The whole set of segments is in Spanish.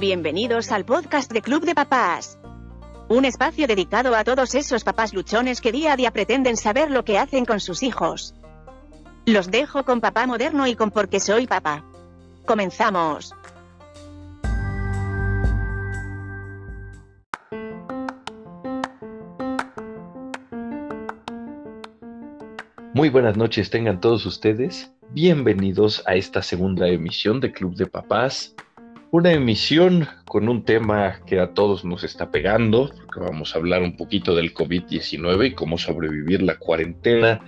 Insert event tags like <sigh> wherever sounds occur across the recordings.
Bienvenidos al podcast de Club de Papás. Un espacio dedicado a todos esos papás luchones que día a día pretenden saber lo que hacen con sus hijos. Los dejo con papá moderno y con porque soy papá. Comenzamos. Muy buenas noches tengan todos ustedes. Bienvenidos a esta segunda emisión de Club de Papás. Una emisión con un tema que a todos nos está pegando, porque vamos a hablar un poquito del COVID-19 y cómo sobrevivir la cuarentena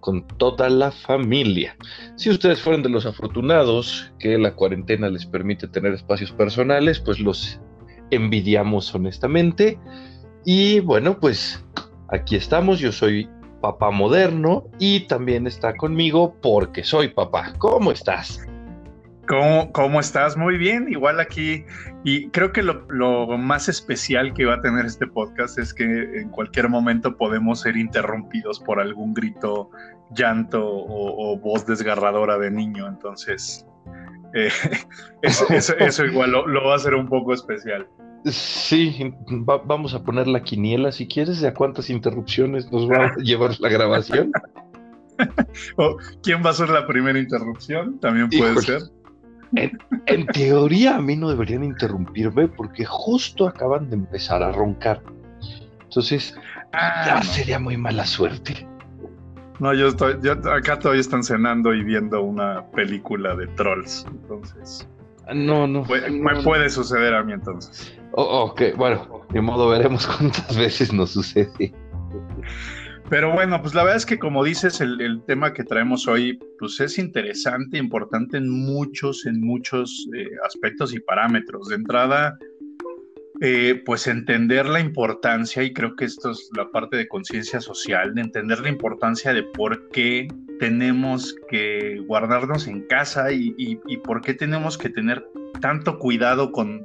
con toda la familia. Si ustedes fueron de los afortunados que la cuarentena les permite tener espacios personales, pues los envidiamos honestamente. Y bueno, pues aquí estamos, yo soy papá moderno y también está conmigo porque soy papá. ¿Cómo estás? ¿Cómo, ¿Cómo, estás? Muy bien, igual aquí. Y creo que lo, más especial que va a tener este podcast es que en cualquier momento podemos ser interrumpidos por algún grito, llanto o, voz desgarradora de niño. Entonces, eh, <laughs> eso, igual lo, va a hacer un poco especial. Sí, vamos a poner la quiniela si quieres, ¿de a cuántas interrupciones nos va a llevar la grabación? <laughs> o ¿Quién va a ser la primera interrupción? También puede ser. En, teoría a mí no deberían interrumpirme porque justo acaban de empezar a roncar. Entonces, ah, ya sería muy mala suerte. No, yo estoy, acá todavía están cenando y viendo una película de trolls, entonces. No, no. me puede suceder a mí entonces. Oh, ok, bueno, de modo veremos <laughs> cuántas veces nos sucede. Pero bueno, pues la verdad es que como dices, el, tema que traemos hoy, pues es interesante, importante en muchos, en muchos eh, aspectos y parámetros. De entrada, eh, pues entender la importancia, y creo que esto es la parte de conciencia social, de entender la importancia de por qué tenemos que guardarnos en casa y, y por qué tenemos que tener tanto cuidado con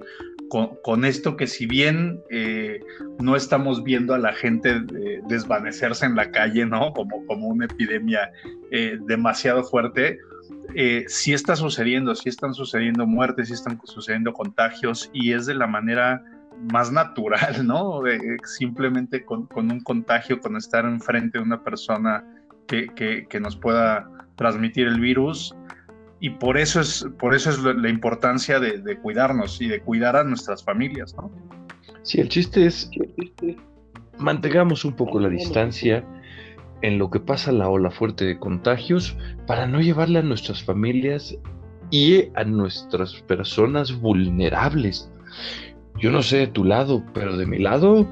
con, esto que si bien eh, no estamos viendo a la gente eh, desvanecerse en la calle, ¿no? Como, como una epidemia eh, demasiado fuerte, sí está sucediendo, sí están sucediendo muertes, sí están sucediendo contagios y es de la manera más natural, ¿no? simplemente con, un contagio, con estar enfrente de una persona que, que nos pueda transmitir el virus, y por eso es, por eso es la importancia de, cuidarnos y de cuidar a nuestras familias, ¿no? Sí, el chiste es que mantengamos un poco la distancia en lo que pasa la ola fuerte de contagios para no llevarle a nuestras familias y a nuestras personas vulnerables. Yo no sé de tu lado, pero de mi lado,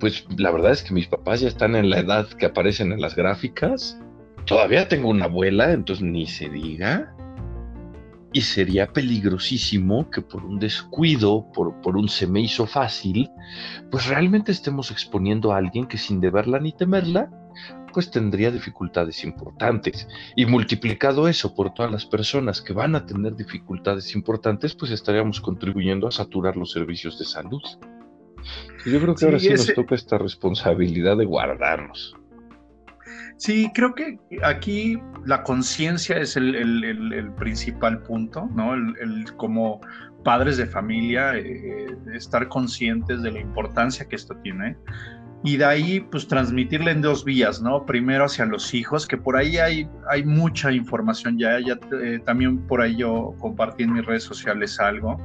pues la verdad es que mis papás ya están en la edad que aparecen en las gráficas Todavía tengo una abuela, entonces ni se diga. Y sería peligrosísimo que por un descuido, por, por un se me hizo fácil, pues realmente estemos exponiendo a alguien que sin deberla ni temerla, pues tendría dificultades importantes. Y multiplicado eso por todas las personas que van a tener dificultades importantes, pues estaríamos contribuyendo a saturar los servicios de salud. Yo creo que ahora sí nos toca esta responsabilidad de guardarnos. Sí, creo que aquí la conciencia es el, principal punto, ¿no? El, como padres de familia, eh, estar conscientes de la importancia que esto tiene. Y de ahí, pues transmitirle en dos vías, ¿no? Primero hacia los hijos, que por ahí hay, hay mucha información ya, ya eh, también por ahí yo compartí en mis redes sociales algo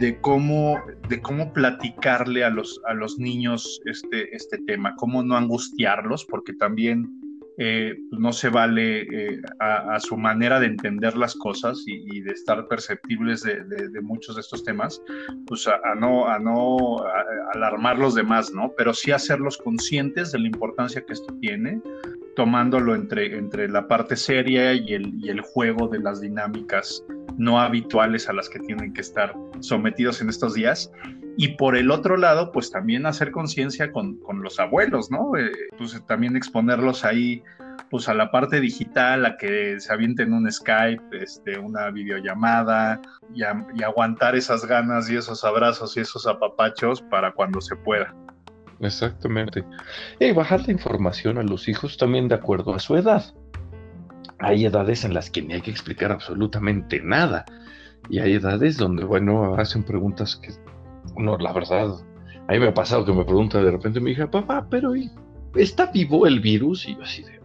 de cómo, de cómo platicarle a los, a los niños este, este tema, cómo no angustiarlos, porque también eh, no se vale eh, a, su manera de entender las cosas y, de estar perceptibles de, muchos de estos temas, pues a, no, a no alarmar los demás, ¿no? Pero sí hacerlos conscientes de la importancia que esto tiene, tomándolo entre, entre la parte seria y el, y el juego de las dinámicas no habituales a las que tienen que estar sometidos en estos días y por el otro lado, pues también hacer conciencia con, con, los abuelos, ¿no? Eh, pues también exponerlos ahí, pues a la parte digital, a que se avienten un Skype, este, una videollamada y, y aguantar esas ganas y esos abrazos y esos apapachos para cuando se pueda. Exactamente. Y bajar la información a los hijos también de acuerdo a su edad. Hay edades en las que ni hay que explicar absolutamente nada Y hay edades donde, bueno, hacen preguntas que, no, la verdad, a mí me ha pasado que me pregunta de repente mi hija, papá, pero ¿está vivo el virus? Y yo así de,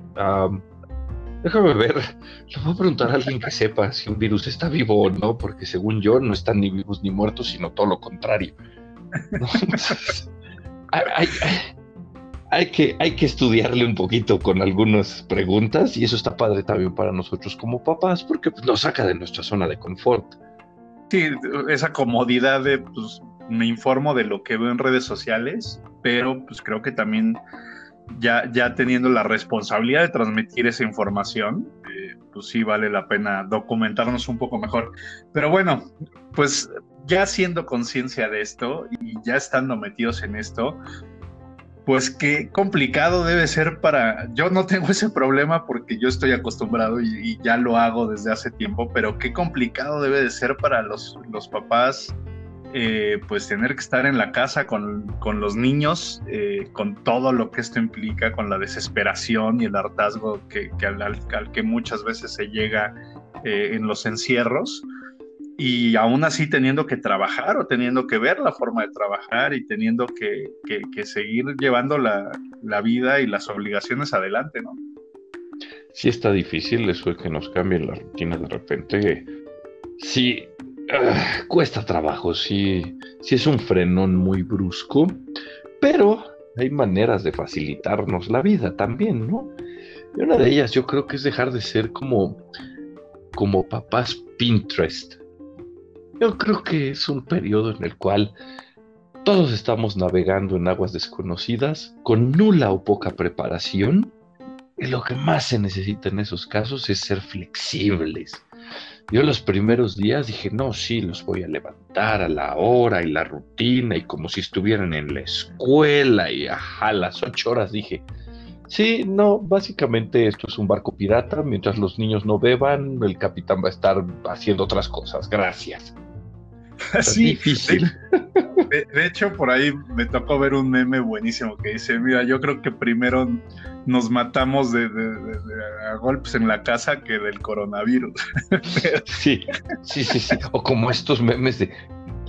déjame ver, le voy a preguntar a alguien que sepa si un virus está vivo o no, porque según yo no están ni vivos ni muertos, sino todo lo contrario. <laughs> hay, que, hay que estudiarle un poquito con algunas preguntas y eso está padre también para nosotros como papás, porque pues, nos saca de nuestra zona de confort. Sí, esa comodidad de, pues, me informo de lo que veo en redes sociales, pero pues creo que también ya, ya teniendo la responsabilidad de transmitir esa información, eh, pues sí vale la pena documentarnos un poco mejor. Pero bueno, pues ya siendo conciencia de esto y ya estando metidos en esto, pues qué complicado debe ser para... Yo no tengo <laughs> ese problema porque yo estoy acostumbrado y, ya lo hago desde hace tiempo, pero qué complicado debe de ser para los, los papás eh, pues tener que estar en la casa con, los niños, eh, con todo lo que esto implica, con la desesperación y el hartazgo que, al, que muchas veces se llega eh, en los encierros, y aún así teniendo que trabajar o teniendo que ver la forma de trabajar y teniendo que, seguir llevando la, la, vida y las obligaciones adelante, ¿no? Sí está difícil eso de que nos cambien la rutina de repente. Sí, Ah, cuesta trabajo, sí, sí es un frenón muy brusco, pero hay maneras de facilitarnos la vida también, ¿no? Y una de ellas yo creo que es dejar de ser como, como papás Pinterest. Yo creo que es un periodo en el cual todos estamos navegando en aguas desconocidas, con nula o poca preparación, y lo que más se necesita en esos casos es ser flexibles yo los primeros días dije, no, sí, los voy a levantar a la hora y la rutina y como si estuvieran en la escuela y a las ocho horas dije, sí, no, básicamente esto es un barco pirata, mientras los niños no beban, el capitán va a estar haciendo otras cosas, gracias. <laughs> Sí, difícil. De, hecho, por ahí me tocó ver un meme buenísimo que dice, mira, yo creo que primero nos matamos de, a golpes en la casa que del coronavirus. <laughs> sí, sí, sí, sí. O como estos memes de,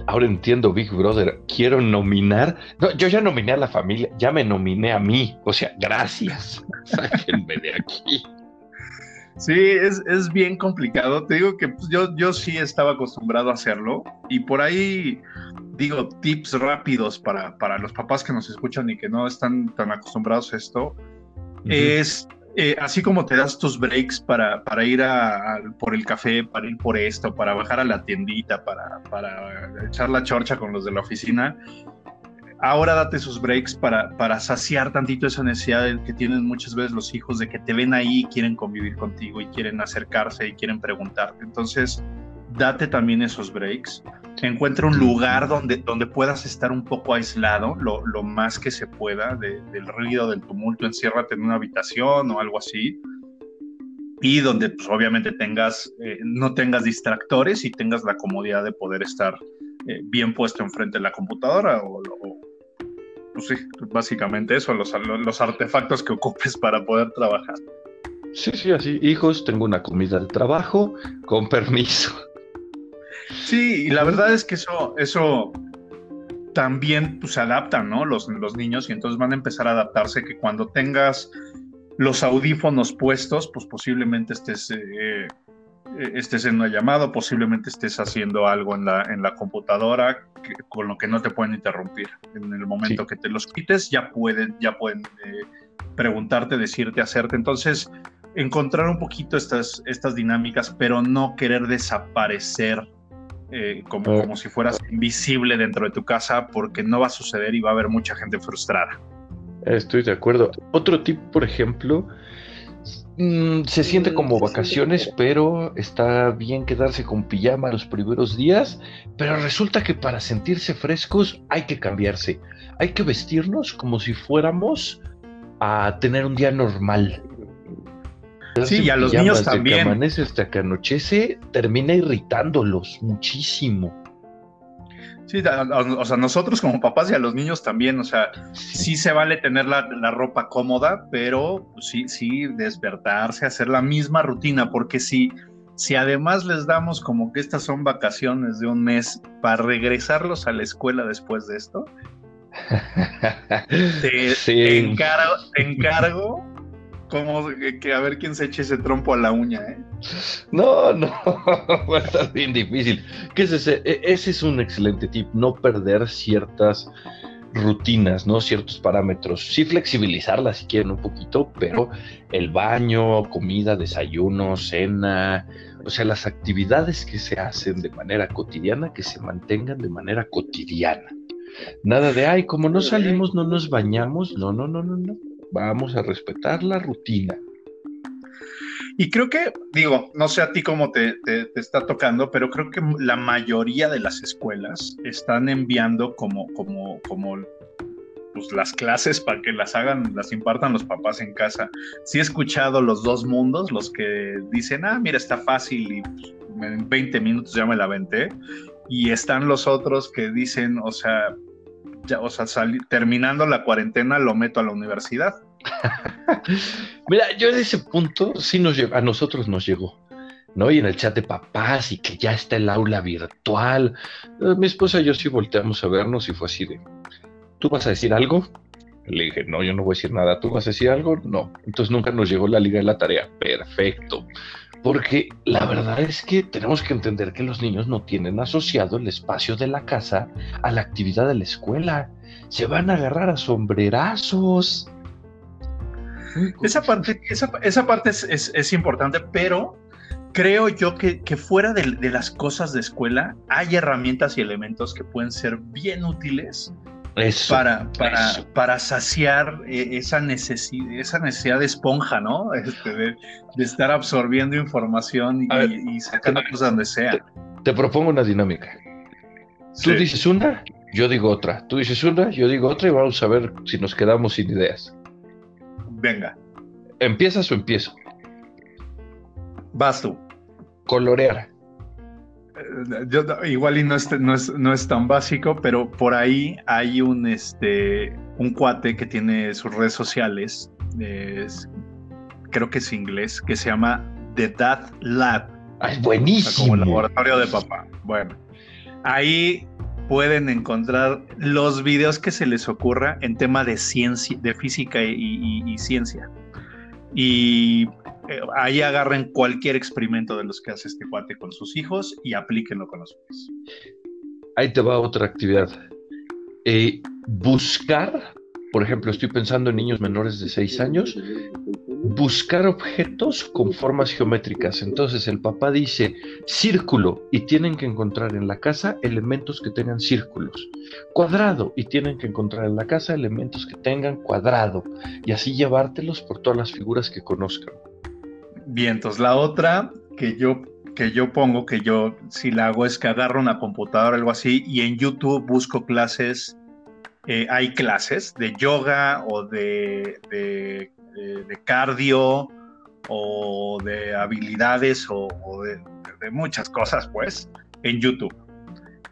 ahora entiendo Big Brother, quiero nominar, no, yo ya nominé a la familia, ya me nominé a mí, o sea, gracias, <laughs> sáquenme de aquí. Sí, es, es, bien complicado. Te digo que pues, yo, yo sí estaba acostumbrado a hacerlo y por ahí digo tips rápidos para, para los papás que nos escuchan y que no están tan acostumbrados a esto. Es eh, así como te das tus breaks para, para ir a, por el café, para ir por esto, para bajar a la tiendita, para, para echar la chorcha con los de la oficina ahora date sus breaks para, para saciar tantito esa necesidad que tienen muchas veces los hijos de que te ven ahí y quieren convivir contigo y quieren acercarse y quieren preguntarte. Entonces, date también esos breaks. Encuentra un lugar donde, donde puedas estar un poco aislado, lo, lo más que se pueda del ruido, del tumulto. Enciérrate en una habitación o algo así. Y donde pues, obviamente tengas, eh, no tengas distractores y tengas la comodidad de poder estar eh, bien puesto enfrente de la computadora o, pues sí, básicamente eso, los, los artefactos que ocupes para poder trabajar. Sí, sí, así, hijos, tengo una comida de trabajo, con permiso. Sí, y la verdad es que eso, eso también pues, se adaptan, ¿no? Los, los niños y entonces van a empezar a adaptarse que cuando tengas los audífonos puestos, pues posiblemente estés eh, estés en una llamada, posiblemente estés haciendo algo en la, en la computadora con lo que no te pueden interrumpir. En el momento que te los quites, ya pueden, ya pueden eh, preguntarte, decirte, hacerte. Entonces, encontrar un poquito estas, estas dinámicas, pero no querer desaparecer eh, como, como si fueras invisible dentro de tu casa, porque no va a suceder y va a haber mucha gente frustrada. Estoy de acuerdo. Otro tip, por ejemplo, Mm, se siente como vacaciones, pero está bien quedarse con pijama los primeros días, pero resulta que para sentirse frescos hay que cambiarse, hay que vestirnos como si fuéramos a tener un día normal. Sí, y a los niños también. Que amanece hasta que anochece, termina irritándolos muchísimo. Sí, o sea, nosotros como papás y a los niños también, o sea, sí se vale tener la, ropa cómoda, pero sí, sí despertarse, hacer la misma rutina, porque si, si además les damos como que estas son vacaciones de un mes para regresarlos a la escuela después de esto, <laughs> te, encargo, como que, a ver quién se eche ese trompo a la uña, ¿eh? No, no, <laughs> va a estar bien difícil. ¿Qué es ese? E, ese es un excelente tip, no perder ciertas rutinas, ¿no? Ciertos parámetros. Sí flexibilizarlas si quieren un poquito, pero el baño, comida, desayuno, cena, o sea, las actividades que se hacen de manera cotidiana, que se mantengan de manera cotidiana. Nada de, ay, como no salimos, no nos bañamos. No, no, no, no, no. Vamos a respetar la rutina. Y creo que, digo, no sé a ti cómo te, está tocando, pero creo que la mayoría de las escuelas están enviando como, como, como pues, las clases para que las hagan, las impartan los papás en casa. Sí he escuchado los dos mundos, los que dicen, ah, mira, está fácil y pues, en 20 minutos ya me la aventé. Y están los otros que dicen, o sea, o sea, terminando la cuarentena lo meto a la universidad. <laughs> Mira, yo en ese punto sí nos a nosotros nos llegó, ¿no? Y en el chat de papás y que ya está el aula virtual. Eh, mi esposa y yo sí volteamos a vernos y fue así de, ¿tú vas a decir algo? Le dije, no, yo no voy a decir nada. ¿Tú vas a decir algo? No. Entonces nunca nos llegó la liga de la tarea. Perfecto. Porque la verdad es que tenemos que entender que los niños no tienen asociado el espacio de la casa a la actividad de la escuela. Se van a agarrar a sombrerazos. Esa parte, esa, parte es, importante, pero creo yo que, fuera de, las cosas de escuela hay herramientas y elementos que pueden ser bien útiles para, para, para saciar eh, esa, necesidad, esa necesidad de esponja, ¿no? <laughs> Este, de, estar absorbiendo información y, sacando cosas donde sea. Te, propongo una dinámica. Tú dices una, yo digo otra. Tú dices una, yo digo otra y vamos a ver si nos quedamos sin ideas. Venga. ¿Empiezas o empiezo? Vas tú. Colorear. Eh, igual y no es, no es, tan básico, pero por ahí hay un, este, un cuate que tiene sus redes sociales, creo que es inglés, que se llama The Dad Lab. Ah, es buenísimo. como el laboratorio de papá. Bueno, ahí pueden encontrar los videos que se les ocurra en tema de ciencia, de física y, ciencia. Y eh, ahí agarren cualquier experimento de los que hace este cuate con sus hijos y aplíquenlo con los suyos. Ahí te va otra actividad. Eh, buscar, por ejemplo, estoy pensando en niños menores de 6 años, buscar objetos con formas geométricas. Entonces el papá dice círculo y tienen que encontrar en la casa elementos que tengan círculos. Cuadrado y tienen que encontrar en la casa elementos que tengan cuadrado y así llevártelos por todas las figuras que conozcan. Bien, entonces la otra que yo que yo pongo, que yo si la hago es que agarro una computadora o algo así y en YouTube busco clases, eh, hay clases de yoga o de de, cardio o de habilidades o, de, muchas cosas, pues, en YouTube.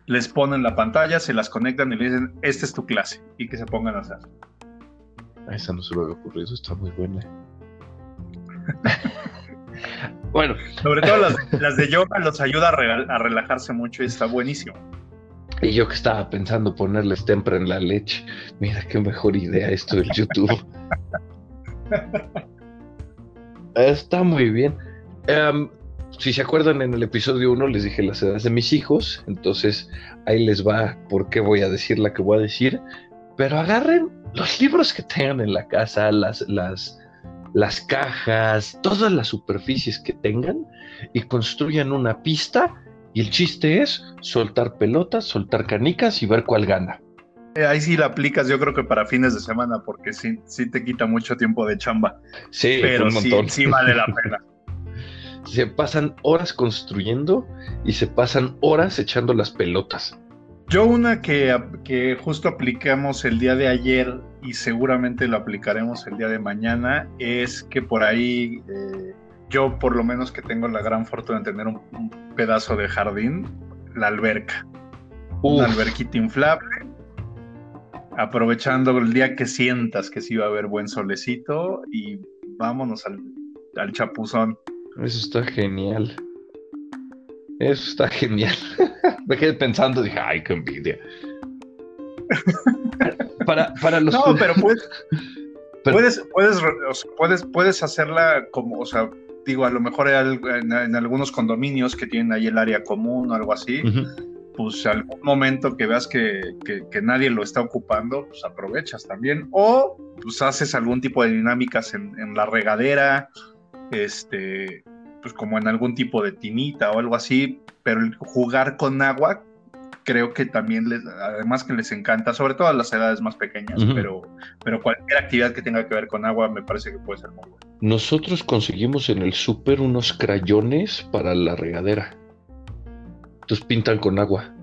Les ponen la pantalla, se las conectan y le dicen, esta es tu clase, y que se pongan a hacer. esa no se me había ocurrido, está muy buena. <laughs> bueno. Sobre todo <laughs> las, de yoga los ayuda a, relajarse mucho y está buenísimo. Y yo que estaba pensando ponerles tempra en la leche. Mira qué mejor idea esto del YouTube. <laughs> Está muy bien. Em, si se acuerdan, en el episodio 1 les dije las edades de mis hijos, entonces ahí les va por qué voy a decir la que voy a decir. Pero agarren los libros que tengan en la casa, las, las, las cajas, todas las superficies que tengan y construyan una pista. Y el chiste es soltar pelotas, soltar canicas y ver cuál gana. Eh, ahí sí la aplicas, yo creo que para fines de semana, porque sí, sí te quita mucho tiempo de chamba. Sí, pero un montón. Sí, vale la pena. <laughs> se pasan horas construyendo y se pasan horas echando las pelotas. Yo una que, que justo aplicamos el día de ayer y seguramente lo aplicaremos el día de mañana es que por ahí eh, yo por lo menos que tengo la gran fortuna de tener un, pedazo de jardín, la alberca. Una alberquita inflable aprovechando el día que sientas que sí va a haber buen solecito y vámonos al, chapuzón. Eso está genial. Eso está genial. <laughs> Me quedé pensando, dije, ay, qué envidia. para, para los. No, pero puedes, puedes, puedes, puedes, puedes hacerla como, o sea, digo, a lo mejor en, algunos condominios que tienen ahí el área común o algo así, pues algún momento que veas que, que, nadie lo está ocupando, pues aprovechas también. O pues haces algún tipo de dinámicas en, en la regadera, este, pues como en algún tipo de tinita o algo así, pero jugar con agua creo que también les, además que les encanta, sobre todo a las edades más pequeñas, pero, pero cualquier actividad que tenga que ver con agua me parece que puede ser muy buena. Nosotros conseguimos en el súper unos crayones para la regadera. Entonces pintan con agua.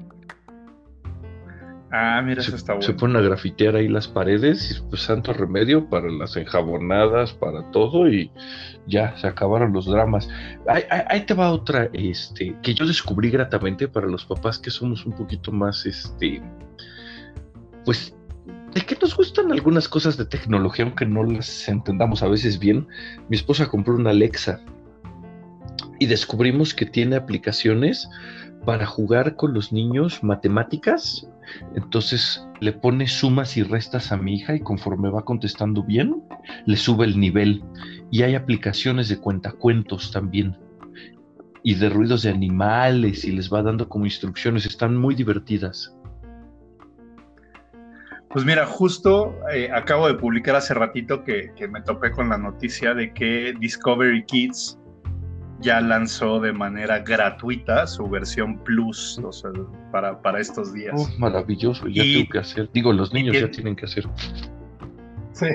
Ah, mira, eso está bueno. Se ponen a grafitear ahí las paredes y pues santo remedio para las enjabonadas, para todo y ya se acabaron los dramas. Ahí, te va otra, este, que yo descubrí gratamente para los papás que somos un poquito más, este, pues, de que nos gustan algunas cosas de tecnología, aunque no las entendamos a veces bien. Mi esposa compró una Alexa y descubrimos que tiene aplicaciones para jugar con los niños matemáticas entonces le pone sumas y restas a mi hija y conforme va contestando bien, le sube el nivel. Y hay aplicaciones de cuentacuentos también. Y de ruidos de animales y les va dando como instrucciones. Están muy divertidas. Pues mira, justo eh, acabo de publicar hace ratito que, que me topé con la noticia de que Discovery Kids ya lanzó de manera gratuita su versión Plus para, para estos días. Oh, maravilloso, ya tengo que hacer. Digo, los niños ya tienen que hacer. Sí,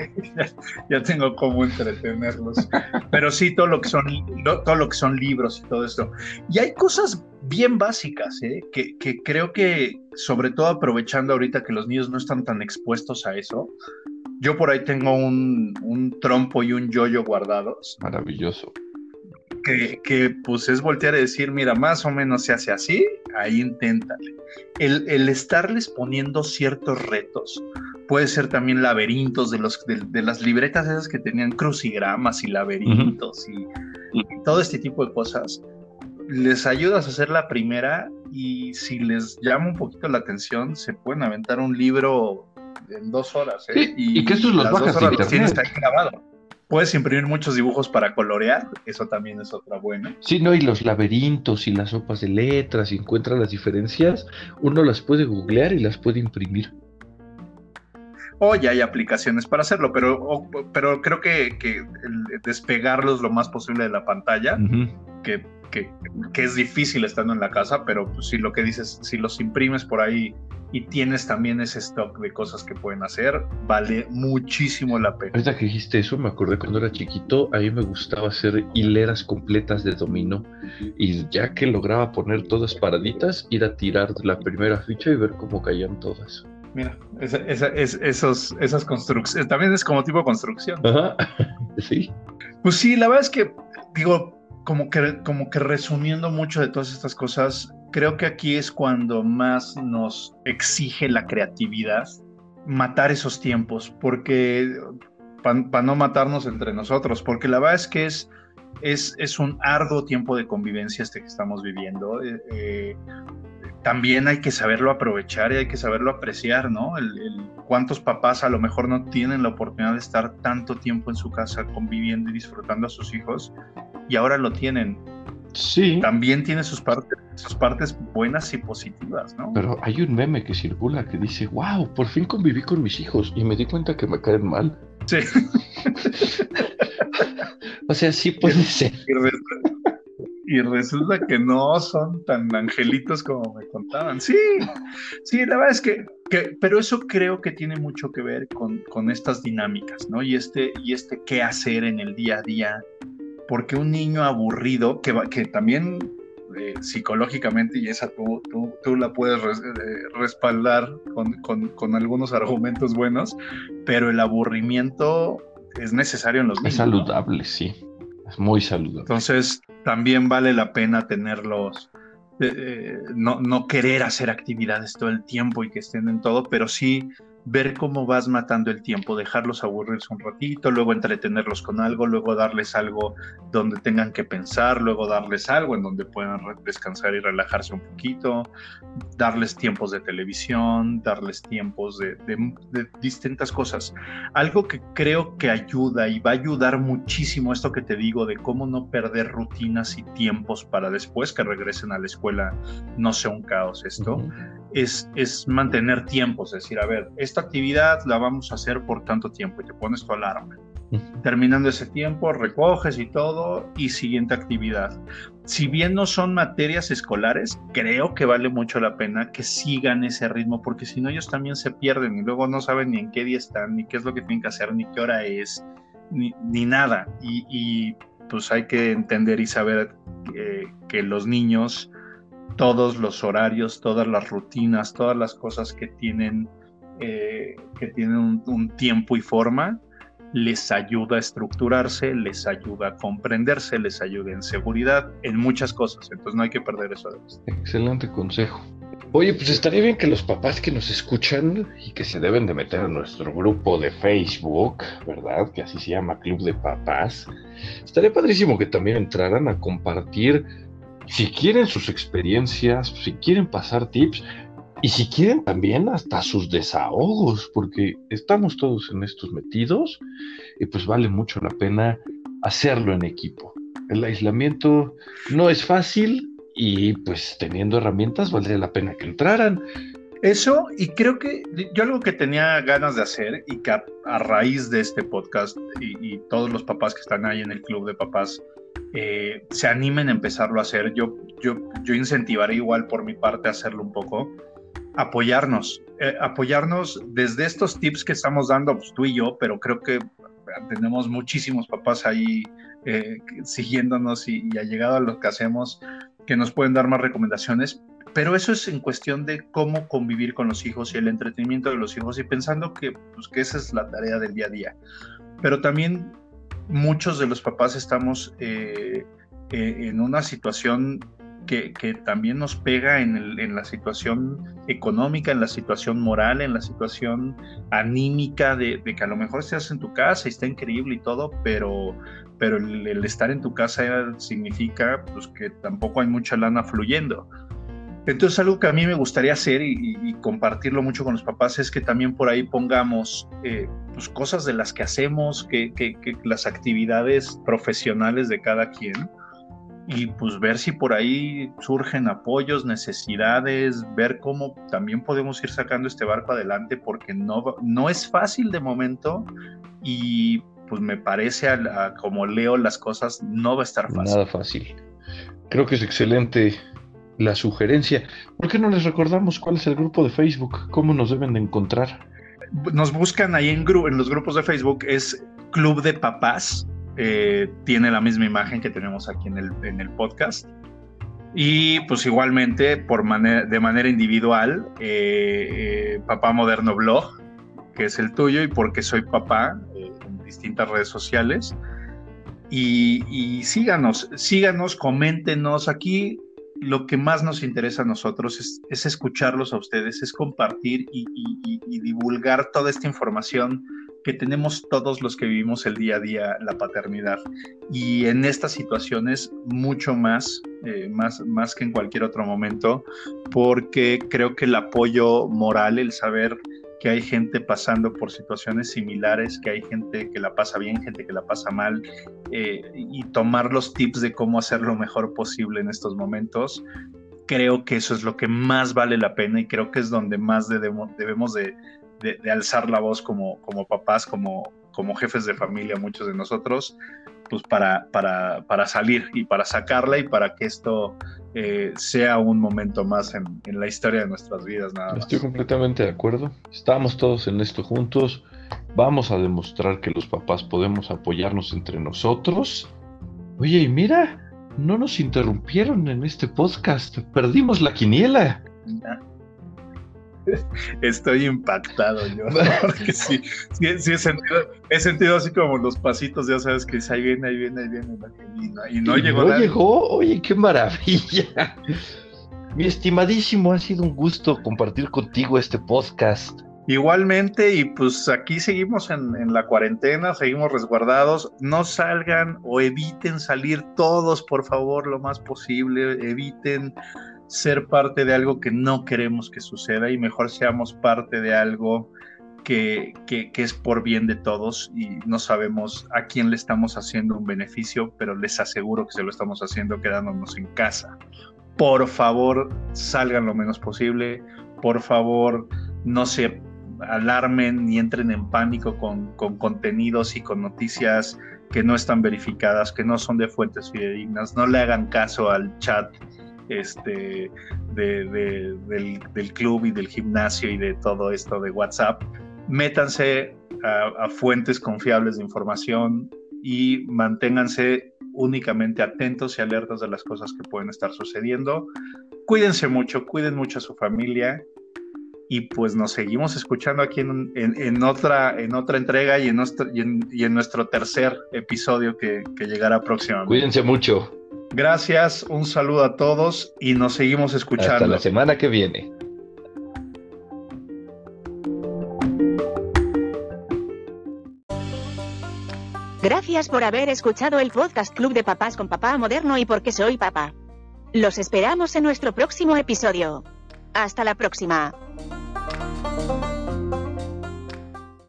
ya, tengo cómo entretenerlos. Pero sí, todo lo que son todo lo que son libros y todo esto. Y hay cosas bien básicas, ¿eh? que, que creo que, sobre todo aprovechando ahorita que los niños no están tan expuestos a eso, yo por ahí tengo un, un trompo y un yoyo guardados. Maravilloso que, pues es voltear a decir, mira, más o menos se hace así, ahí inténtale. El, estarles poniendo ciertos retos, puede ser también laberintos de, los, de, las libretas esas que tenían crucigramas y laberintos y, todo este tipo de cosas. Les ayudas a hacer la primera y si les llama un poquito la atención, se pueden aventar un libro en dos horas. ¿eh? y, que estos los horas los tienes ahí grabado. Puedes imprimir muchos dibujos para colorear, eso también es otra buena. Sí, no, y los laberintos y las sopas de letras, y encuentra las diferencias, uno las puede googlear y las puede imprimir. O ya hay aplicaciones para hacerlo, pero, pero creo que, despegarlos lo más posible de la pantalla, que, es difícil estando en la casa, pero pues, si lo que dices, si los imprimes por ahí y tienes también ese stock de cosas que pueden hacer, vale muchísimo la pena. Ahorita que dijiste eso, me acordé cuando era chiquito, a mí me gustaba hacer hileras completas de dominó y ya que lograba poner todas paraditas, ir a tirar la primera ficha y ver cómo caían todas. Mira, esa, esos, esas construcciones, también es como tipo construcción. Ajá, <laughs> sí. Pues sí, la verdad es que, digo, como que, como que resumiendo mucho de todas estas cosas, creo que aquí es cuando más nos exige la creatividad matar esos tiempos, porque para no matarnos entre nosotros, porque la verdad es que es, es, es un arduo tiempo de convivencia este que estamos viviendo. Eh, eh, también hay que saberlo aprovechar y hay que saberlo apreciar, ¿no? El, cuántos papás a lo mejor no tienen la oportunidad de estar tanto tiempo en su casa conviviendo y disfrutando a sus hijos y ahora lo tienen. Sí. También tiene sus partes, sus partes buenas y positivas, ¿no? Pero hay un meme que circula que dice, wow, por fin conviví con mis hijos y me di cuenta que me caen mal. Sí. <laughs> o sea, sí puede ser. Y resulta que no son tan angelitos como me contaban. Sí, sí, la verdad es que, que pero eso creo que tiene mucho que ver con, con estas dinámicas, ¿no? Y este, y este qué hacer en el día a día, porque un niño aburrido, que, que también eh, psicológicamente, y esa tú, tú, la puedes eh, respaldar con, con, con, algunos argumentos buenos, pero el aburrimiento es necesario en los niños. Es saludable, sí, es muy saludable. Entonces, también vale la pena tenerlos, eh, no, no querer hacer actividades todo el tiempo y que estén en todo, pero sí ver cómo vas matando el tiempo, dejarlos aburrirse un ratito, luego entretenerlos con algo, luego darles algo donde tengan que pensar, luego darles algo en donde puedan descansar y relajarse un poquito, darles tiempos de televisión, darles tiempos de, de distintas cosas. Algo que creo que ayuda y va a ayudar muchísimo esto que te digo de cómo no perder rutinas y tiempos para después que regresen a la escuela no sea un caos esto, es, es mantener tiempos, es decir, a ver, esta actividad la vamos a hacer por tanto tiempo y te pones tu alarma. Terminando ese tiempo, recoges y todo, y siguiente actividad. Si bien no son materias escolares, creo que vale mucho la pena que sigan ese ritmo, porque si no ellos también se pierden y luego no saben ni en qué día están, ni qué es lo que tienen que hacer, ni qué hora es, ni, ni nada. Y, y, pues hay que entender y saber eh, que los niños todos los horarios, todas las rutinas, todas las cosas que tienen, eh, que tienen un, tiempo y forma, les ayuda a estructurarse, les ayuda a comprenderse, les ayuda en seguridad, en muchas cosas. Entonces no hay que perder eso de vista. Excelente consejo. Oye, pues estaría bien que los papás que nos escuchan y que se deben de meter a nuestro grupo de Facebook, ¿verdad? Que así se llama Club de Papás. Estaría padrísimo que también entraran a compartir si quieren sus experiencias, si quieren pasar tips y si quieren también hasta sus desahogos, porque estamos todos en estos metidos y pues vale mucho la pena hacerlo en equipo. El aislamiento no es fácil y pues teniendo herramientas valdría la pena que entraran. Eso, y creo que yo algo que tenía ganas de hacer y que a, raíz de este podcast y, y, todos los papás que están ahí en el club de papás eh, se animen a empezarlo a hacer. Yo, yo, yo incentivaré igual por mi parte a hacerlo un poco. Apoyarnos, eh, apoyarnos desde estos tips que estamos dando pues, tú y yo, pero creo que tenemos muchísimos papás ahí eh, siguiéndonos y, y ha llegado a lo que hacemos que nos pueden dar más recomendaciones, pero eso es en cuestión de cómo convivir con los hijos y el entretenimiento de los hijos y pensando que, pues, que esa es la tarea del día a día. Pero también muchos de los papás estamos eh, eh, en una situación que, también nos pega en, la situación económica, en la situación moral, en la situación anímica de, que a lo mejor estás en tu casa y está increíble y todo, pero, pero el, estar en tu casa significa pues, que tampoco hay mucha lana fluyendo. Entonces algo que a mí me gustaría hacer y, compartirlo mucho con los papás es que también por ahí pongamos eh, pues cosas de las que hacemos, que, las actividades profesionales de cada quien y pues ver si por ahí surgen apoyos, necesidades, ver cómo también podemos ir sacando este barco adelante porque no, no es fácil de momento y pues me parece como leo las cosas no va a estar fácil. Nada fácil. Creo que es excelente la sugerencia. ¿Por qué no les recordamos cuál es el grupo de Facebook? ¿Cómo nos deben de encontrar? Nos buscan ahí en, en los grupos de Facebook, es Club de Papás. Eh, tiene la misma imagen que tenemos aquí en el, en el podcast. Y pues igualmente por de manera individual, eh, eh, Papá Moderno Blog, que es el tuyo, y porque soy papá en distintas redes sociales. Y, síganos, síganos, coméntenos. Aquí lo que más nos interesa a nosotros es, escucharlos a ustedes, es compartir y, divulgar toda esta información que tenemos todos los que vivimos el día a día la paternidad. Y en estas situaciones mucho más, eh, más, más que en cualquier otro momento, porque creo que el apoyo moral, el saber que hay gente pasando por situaciones similares, que hay gente que la pasa bien, gente que la pasa mal, eh, y tomar los tips de cómo hacer lo mejor posible en estos momentos. Creo que eso es lo que más vale la pena y creo que es donde más debemos, de, de, alzar la voz como, como papás, como, como jefes de familia, muchos de nosotros, pues para, para, para salir y para sacarla y para que esto eh, sea un momento más en, la historia de nuestras vidas. Nada Estoy completamente de acuerdo. Estamos todos en esto juntos. Vamos a demostrar que los papás podemos apoyarnos entre nosotros. Oye, y mira, no nos interrumpieron en este podcast. Perdimos la quiniela. <laughs> Estoy impactado yo, <laughs> porque sí, sí, he, sentido, así como los pasitos, ya sabes que ahí viene, ahí viene, ahí viene, y no, llegó. No llegó, oye, qué maravilla. Mi estimadísimo, ha sido un gusto compartir contigo este podcast. Igualmente, y pues aquí seguimos en, en, la cuarentena, seguimos resguardados. No salgan o eviten salir todos, por favor, lo más posible. Eviten ser parte de algo que no queremos que suceda y mejor seamos parte de algo que, que, es por bien de todos y no sabemos a quién le estamos haciendo un beneficio, pero les aseguro que se lo estamos haciendo quedándonos en casa. Por favor, salgan lo menos posible. Por favor, no se alarmen ni entren en pánico con, con contenidos y con noticias que no están verificadas, que no son de fuentes fidedignas. No le hagan caso al chat este, del, club y del gimnasio y de todo esto de WhatsApp métanse a, fuentes confiables de información y manténganse únicamente atentos y alertas de las cosas que pueden estar sucediendo. Cuídense mucho, cuiden mucho a su familia y pues nos seguimos escuchando aquí en, otra, en otra entrega y en, nuestro, y en, nuestro tercer episodio que, que llegará próximamente. Cuídense mucho. Gracias, un saludo a todos y nos seguimos escuchando. Hasta la semana que viene. Gracias por haber escuchado el podcast Club de Papás con Papá Moderno y porque soy papá. Los esperamos en nuestro próximo episodio. Hasta la próxima.